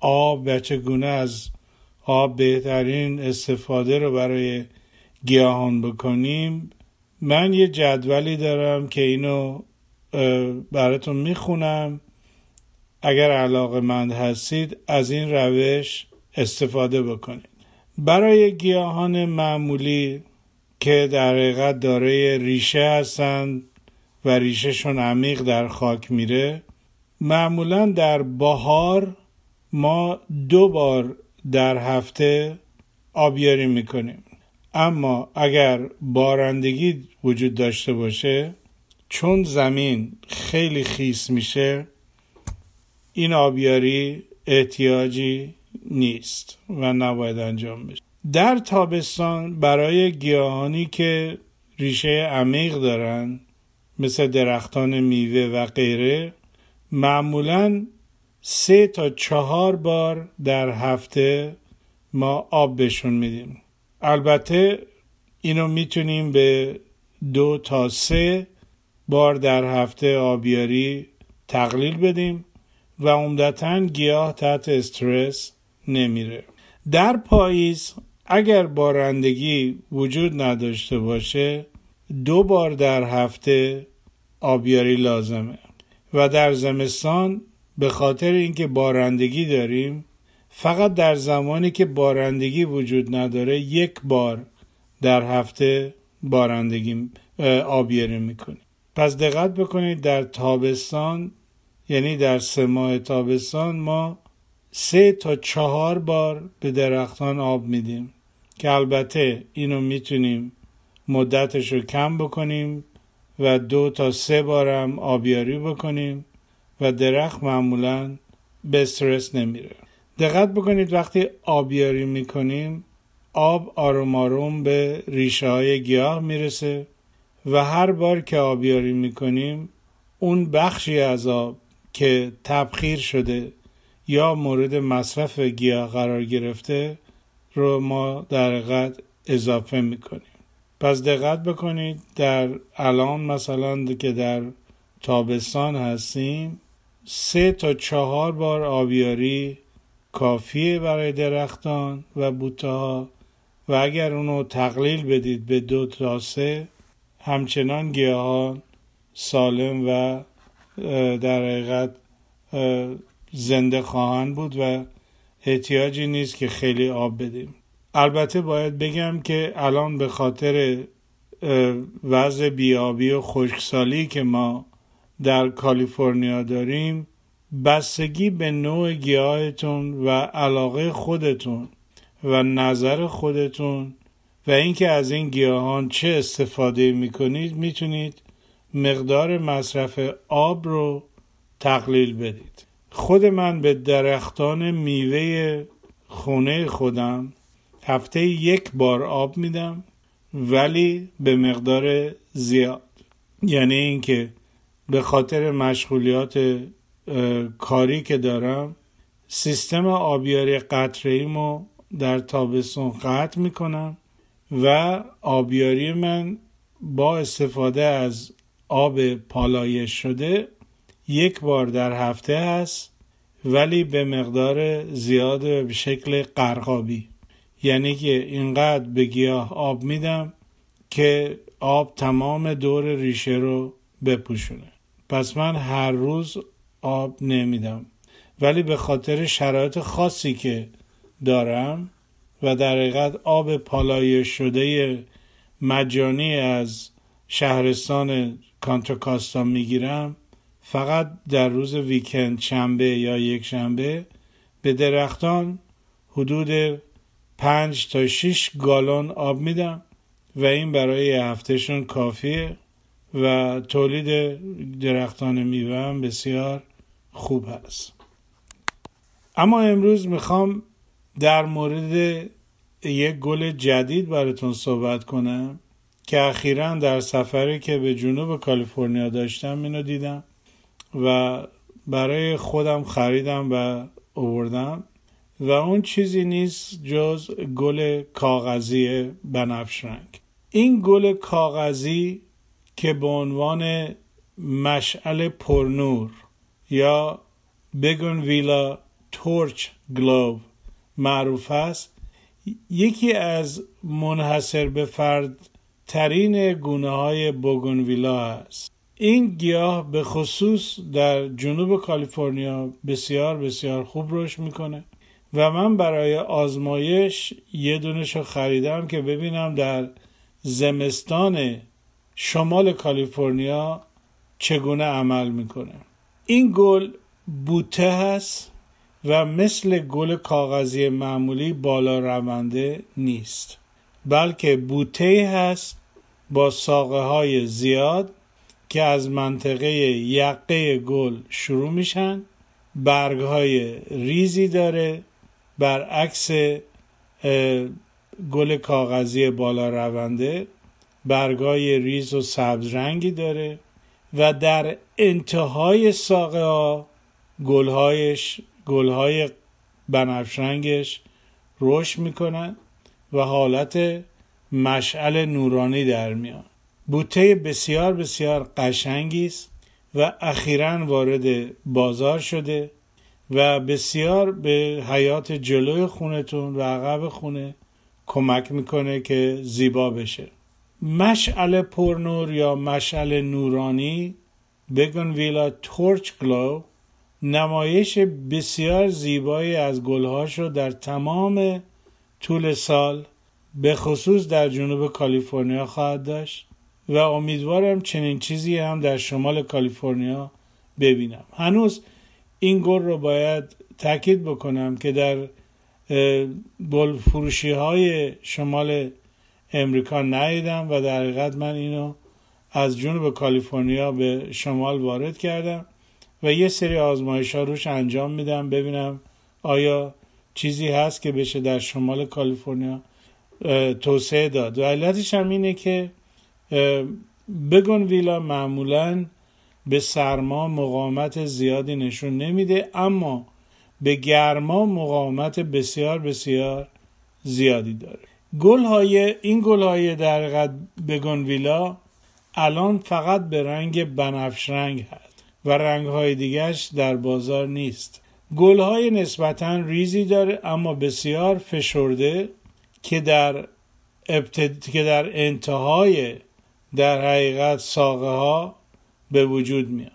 آب و چگونه از آب بهترین استفاده رو برای گیاهان بکنیم. من یه جدولی دارم که اینو براتون می‌خونم. اگر علاقه مند هستید از این روش استفاده بکنید. برای گیاهان معمولی که در حقیقت دارای ریشه هستند و ریشهشون عمیق در خاک میره معمولا در بهار ما دو بار در هفته آبیاری می‌کنیم. اما اگر بارندگی وجود داشته باشه چون زمین خیلی خیس میشه این آبیاری احتیاجی نیست و نباید انجام بشه. در تابستان برای گیاهانی که ریشه عمیق دارن مثل درختان میوه و غیره معمولا سه تا چهار بار در هفته ما آب بهشون میدیم. البته اینو می‌تونیم به دو تا سه بار در هفته آبیاری تقلیل بدیم و عمدتا گیاه تحت استرس نمیره. در پاییز اگر بارندگی وجود نداشته باشه دو بار در هفته آبیاری لازمه و در زمستان به خاطر اینکه بارندگی داریم فقط در زمانی که بارندگی وجود نداره یک بار در هفته بارندگی آبیاری می‌کنیم. پس دقت بکنید در تابستان یعنی در سه ماه تابستان ما سه تا چهار بار به درختان آب میدیم که البته اینو می‌تونیم مدتش رو کم بکنیم و دو تا سه بارم آبیاری بکنیم. و درخت معمولا به استرس نمیره. دقت بکنید وقتی آبیاری می‌کنیم آب آروم آروم به ریشه های گیاه می‌رسه و هر بار که آبیاری می‌کنیم اون بخشی از آب که تبخیر شده یا مورد مصرف گیاه قرار گرفته رو ما در قد اضافه می‌کنیم. پس دقت بکنید در الان مثلا که در تابستان هستیم سه تا چهار بار آبیاری کافیه برای درختان و بوته ها و اگر اونو تقلیل بدید به دو تا سه همچنان گیاهان سالم و در حقیقت زنده خواهند بود و احتیاجی نیست که خیلی آب بدیم. البته باید بگم که الان به خاطر وضع بیابی و خشکسالی که ما در کالیفرنیا داریم بستگی به نوع گیاهتون و علاقه خودتون و نظر خودتون و اینکه از این گیاهان چه استفاده می‌کنید می‌تونید مقدار مصرف آب رو تقلیل بدید. خود من به درختان میوه خونه خودم هفته یک بار آب میدم ولی به مقدار زیاد. یعنی اینکه به خاطر مشغولیات کاری که دارم سیستم آبیاری قطره ایمو در تابستون قطع می‌کنم و آبیاری من با استفاده از آب پالایش شده یک بار در هفته هست ولی به مقدار زیاد به شکل قرقابی. یعنی که اینقدر به گیاه آب میدم که آب تمام دور ریشه رو بپوشونه. پس من هر روز آب نمیدم. ولی به خاطر شرایط خاصی که دارم و در حقیقت آب پالایش شده مجانی از شهرستان کانترکاستا می‌گیرم فقط در روز ویکند شنبه یا یک شنبه به درختان حدود پنج تا شیش گالون آب میدم و این برای هفتهشون کافیه. و تولید درختان میوه هم بسیار خوب هست اما امروز می‌خوام در مورد یک گل جدید براتون صحبت کنم که اخیرا در سفری که به جنوب کالیفرنیا داشتم اینو دیدم و برای خودم خریدم و اووردم و اون چیزی نیست جز گل کاغذی بنفش رنگ این گل کاغذی که به عنوان مشعل پرنور یا بگون ویلا تورچ گلوب معروف است یکی از منحصر به فرد ترین گونه های بوگونویلا است. این گیاه به خصوص در جنوب کالیفرنیا بسیار بسیار خوب رشد می‌کنه و من برای آزمایش یه دونش رو خریدم که ببینم در زمستان شمال کالیفرنیا چگونه عمل می‌کنه؟ این گل بوته هست و مثل گل کاغذی معمولی بالا رونده نیست. بلکه بوته هست با ساقه های زیاد که از منطقه یقه گل شروع میشن. برگ های ریزی داره برعکس گل کاغذی بالا رونده. برگای ریز و سبز رنگی داره و در انتهای ساقه ها گلهایش گلهای بنفش رنگش رشد می‌کنن و حالت مشعل نورانی در میان. بوته بسیار بسیار قشنگی است و اخیرا وارد بازار شده و بسیار به حیات جلوی خونتون و عقب خونه کمک می‌کنه که زیبا بشه. مشعل پرنور یا مشعل نورانی بگن ویلا تورچ گلو نمایش بسیار زیبایی از گلهاشو در تمام طول سال به خصوص در جنوب کالیفرنیا خواهد داشت و امیدوارم چنین چیزی هم در شمال کالیفرنیا ببینم. هنوز این گل رو باید تاکید بکنم که در گل فروشی های شمال امریکا ندیدم و در حقیقت من اینو از جنوب کالیفرنیا به شمال وارد کردم و یه سری آزمایش ها روش انجام میدم ببینم آیا چیزی هست که بشه در شمال کالیفرنیا توسعه داد. و علتش هم اینه که بگون ویلا معمولا به سرما مقاومت زیادی نشون نمیده اما به گرما مقاومت بسیار بسیار زیادی داره. گل های این گل های در بگون ویلا الان فقط به رنگ بنفش رنگ هست و رنگ های دیگرش در بازار نیست. گل های نسبتا ریزی داره اما بسیار فشرده که در ابتد... که در انتهای در حقیقت ساقه ها به وجود میاد.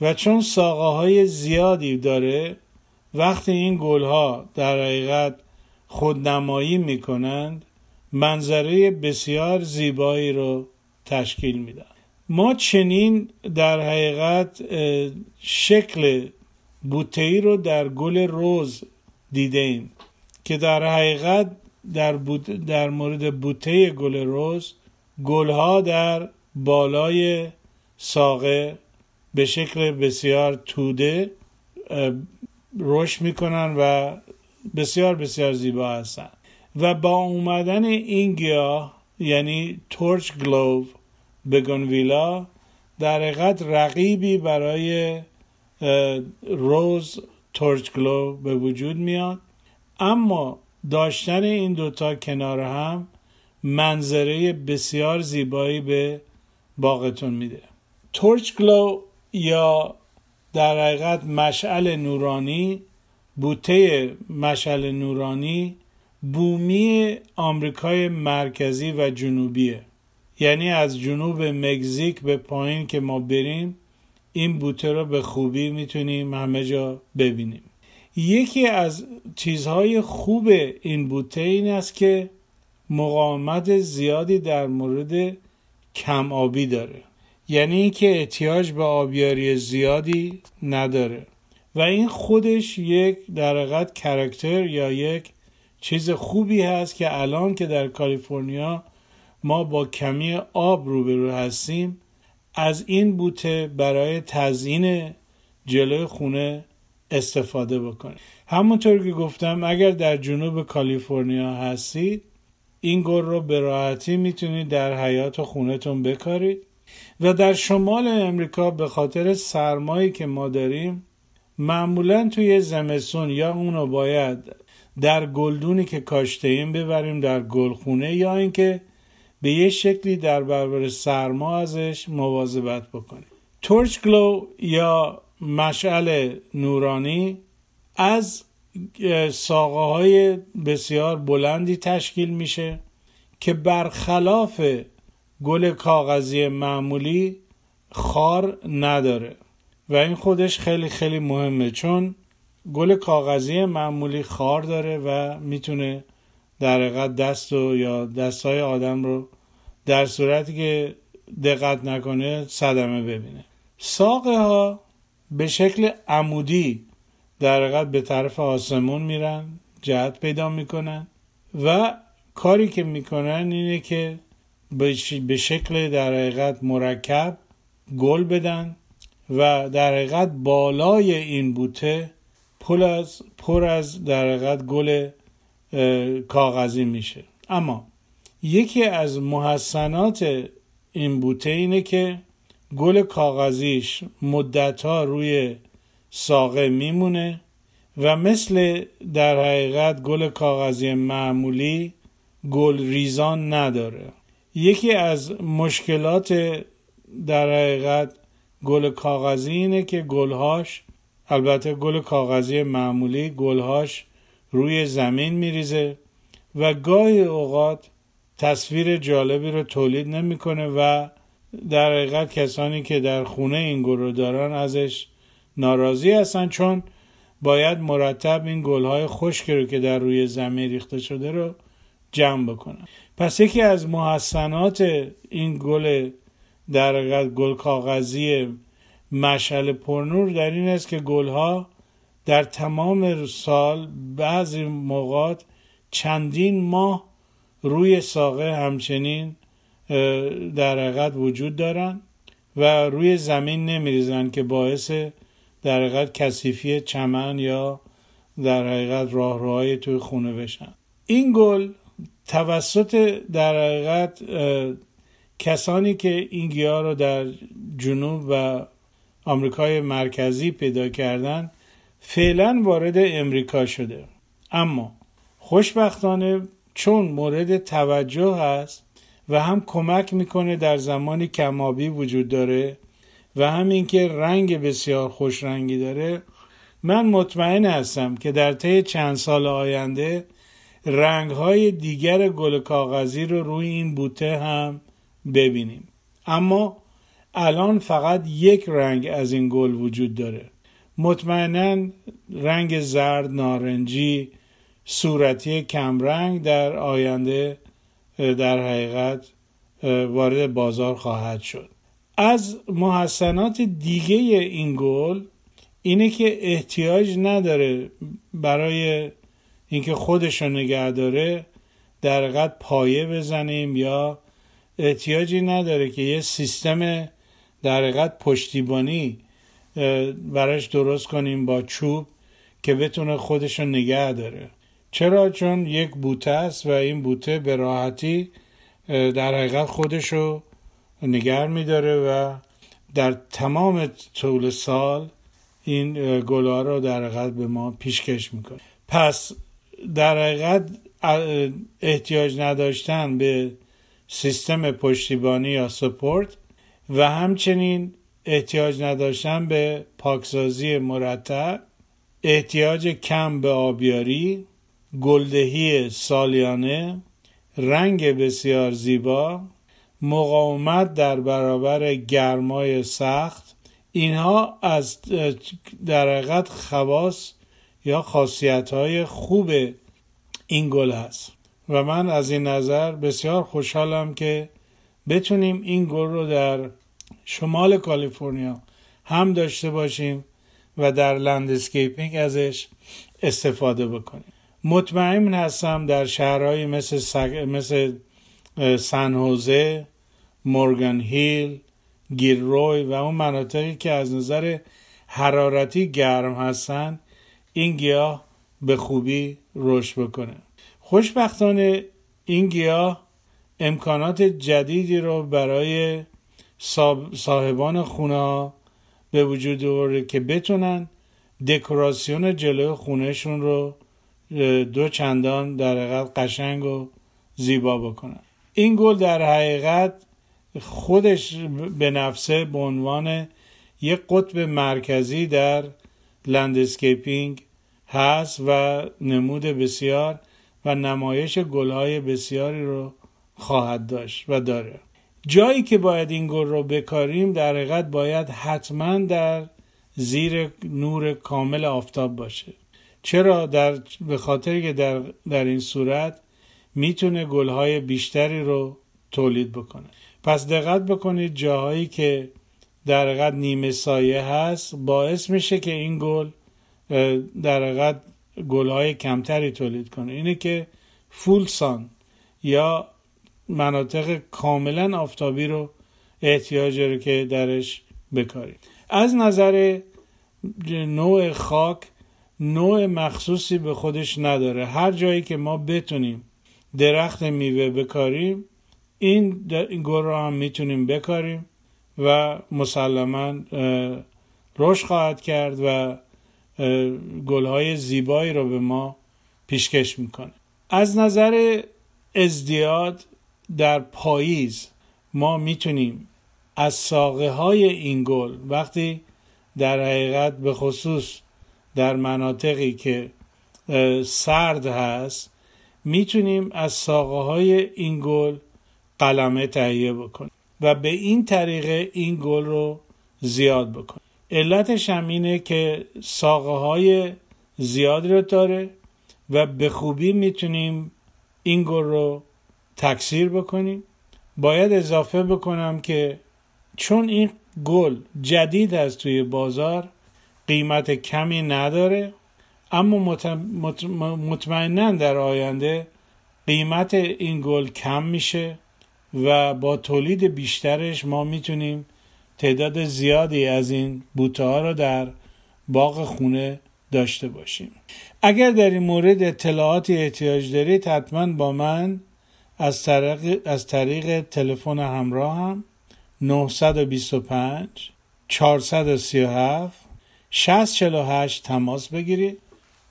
و چون ساقه های زیادی داره وقتی این گل ها در حقیقت خودنمایی می‌کنند منظره بسیار زیبایی رو تشکیل میدن. ما چنین در حقیقت شکل بوته رو در گل روز دیدیم که در حقیقت در, در مورد بوته گل روز گلها در بالای ساقه به شکل بسیار توده رشد می‌کنن و بسیار بسیار زیبا هستن. و با اومدن این گیاه یعنی تورچ گلوو بگونویلا در حقیقت رقیبی برای روز تورچ گلو به وجود میاد. اما داشتن این دوتا کنار هم منظره بسیار زیبایی به باغتون میده. تورچ گلو یا در حقیقت مشعل نورانی بوته مشعل نورانی بومی آمریکای مرکزی و جنوبیه. یعنی از جنوب مکزیک به پایین که ما بریم این بوته رو به خوبی می‌تونیم همه جا ببینیم. یکی از چیزهای خوب این بوته این است که مقاومت زیادی در مورد کم آبی داره. یعنی اینکه احتیاج به آبیاری زیادی نداره. و این خودش یک در حقیقت کرکتر یا یک چیز خوبی هست که الان که در کالیفرنیا ما با کمی آب روبرو هستیم از این بوته برای تزیین جلوی خونه استفاده بکنید همونطور که گفتم اگر در جنوب کالیفرنیا هستید این گل رو به راحتی می‌تونید در حیات خونتون بکارید. و در شمال امریکا به خاطر سرمایی که ما داریم معمولا توی زمستون یا اونو باید در گلدونی که کاشته ایم ببریم در گلخونه یا اینکه به یه شکلی در برابر سرما ازش مواظبت بکنیم. تورچ گلو یا مشعل نورانی از ساقه های بسیار بلندی تشکیل میشه که برخلاف گل کاغذی معمولی خار نداره. و این خودش خیلی خیلی مهمه چون گل کاغذی معمولی خار داره و می‌تونه در حقیقت دست و یا دستای آدم رو در صورتی که دقت نکنه صدمه ببینه. ساقه ها به شکل عمودی در حقیقت به طرف آسمون میرن جهت پیدا می‌کنن و کاری که می‌کنن اینه که به شکل در حقیقت مرکب گل بدن و در حقیقت بالای این بوته پر از پر از در حقیقت گل کاغذی میشه. اما یکی از محسنات این بوته اینه که گل کاغذیش مدتها روی ساقه میمونه و مثل در حقیقت گل کاغذی معمولی گل ریزان نداره. یکی از مشکلات در حقیقت گل کاغذی اینه که گلهاش البته گل کاغذی معمولی گلهاش روی زمین میریزه و گاهی اوقات تصویر جالبی رو تولید نمی‌کنه و در حقیقت کسانی که در خونه این گل رو دارن ازش ناراضی هستن چون باید مرتب این گلهای خشک رو که در روی زمین ریخته شده رو جمع بکنن. پس یکی از محسنات این گل در گل کاغذی مشعل پرنور در این است که گلها در تمام سال بعضی موقات چندین ماه روی ساقه همچنین در حقیقت وجود دارن و روی زمین نمیریزن که باعث در حقیقت کثیفی چمن یا در حقیقت راهروهای توی خونه بشن. این گل توسط در حقیقت کسانی که این گیاه رو در جنوب و آمریکای مرکزی پیدا کردن فعلا وارد امریکا شده. اما خوشبختانه چون مورد توجه هست و هم کمک می‌کنه در زمانی کمابی وجود داره و هم اینکه رنگ بسیار خوش رنگی داره من مطمئن هستم که در طی چند سال آینده رنگ های دیگر گل کاغذی رو روی این بوته هم ببینیم. اما الان فقط یک رنگ از این گل وجود داره. مطمئنا رنگ زرد نارنجی صورتی کمرنگ در آینده در حقیقت وارد بازار خواهد شد. از محسنات دیگه این گل اینه که احتیاج نداره برای اینکه خودش رو نگه داره در حقیقت پایه بزنیم یا احتیاجی نداره که یه سیستم در حقیقت پشتیبانی براش درست کنیم با چوب که بتونه خودش رو نگه داره. چرا؟ چون یک بوته است و این بوته به راحتی در حقیقت خودش رو نگر میداره و در تمام طول سال این گلا رو در حقیقت به ما پیشکش می‌کنه. پس در حقیقت احتیاج نداشتن به سیستم پشتیبانی یا سپورت و همچنین احتیاج نداشتن به پاکسازی مرتب احتیاج کم به آبیاری گلدهی سالیانه رنگ بسیار زیبا مقاومت در برابر گرمای سخت اینها از در حقیقت خواص یا خاصیت های خوب این گل هست. و من از این نظر بسیار خوشحالم که بتونیم این گل رو در شمال کالیفرنیا هم داشته باشیم و در landscaping ازش استفاده بکنیم. مطمئن هستم در شهرهایی مثل, سگ... مثل سن‌هوزه مورگان هیل گیلروی و اون مناطقی که از نظر حرارتی گرم هستن این گیاه به خوبی رشد بکنه. خوشبختانه این گیاه امکانات جدیدی رو برای صاحبان خونه به وجود آورده که بتونن دکوراسیون جلوی خونهشون رو دو چندان در حقیقت قشنگ و زیبا بکنن. این گل در حقیقت خودش بنفسه به عنوان یک قطب مرکزی در landscaping هست و نمود بسیار و نمایش گلهای بسیاری رو خواهد داشت و داره. جایی که باید این گل رو بکاریم در حقیقت باید حتما در زیر نور کامل آفتاب باشه. چرا؟ در به خاطر که در, در این صورت می‌تونه گلهای بیشتری رو تولید بکنه. پس دقت بکنید جاهایی که در حقیقت نیمه سایه هست باعث میشه که این گل در حقیقت گلهای کمتری تولید کنه. اینه که فول سان یا مناطق کاملا آفتابی رو احتیاج داره که درش بکارید از نظر نوع خاک نوع مخصوصی به خودش نداره. هر جایی که ما بتونیم درخت میوه بکاریم این گل هم می‌تونیم بکاریم و مسلما رشد خواهد کرد و گلهای زیبایی رو به ما پیشکش می‌کنه. از نظر ازدیاد در پاییز ما می‌تونیم از ساقه های این گل وقتی در حقیقت به خصوص در مناطقی که سرد هست می‌تونیم از ساقه های این گل قلمه تهیه بکنیم و به این طریقه این گل رو زیاد بکنیم. علتش هم اینه که ساقه های زیاد رو داره و به خوبی می‌تونیم این گل رو تکثیر بکنیم. باید اضافه بکنم که چون این گل جدید است توی بازار قیمت کمی نداره اما مطمئنا در آینده قیمت این گل کم میشه و با تولید بیشترش ما می‌تونیم تعداد زیادی از این بوته ها رو در باغ خونه داشته باشیم. اگر در این مورد اطلاعاتی احتیاج دارید حتما با من از طریق, از طریق تلفن همراه هم 925 437 6048 تماس بگیرید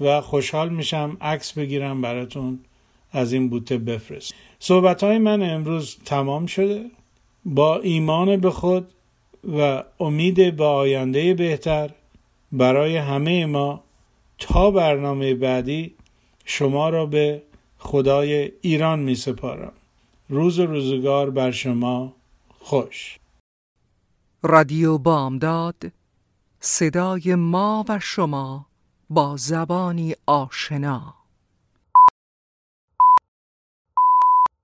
و خوشحال میشم عکس بگیرم براتون از این بوته بفرست صحبت های من امروز تمام شده. با ایمان به خود و امید به آینده بهتر. برای همه ما تا برنامه بعدی شما را به خدای ایران می سپارم. روز و روزگار بر شما خوش. رادیو بامداد صدای ما و شما با زبانی آشنا.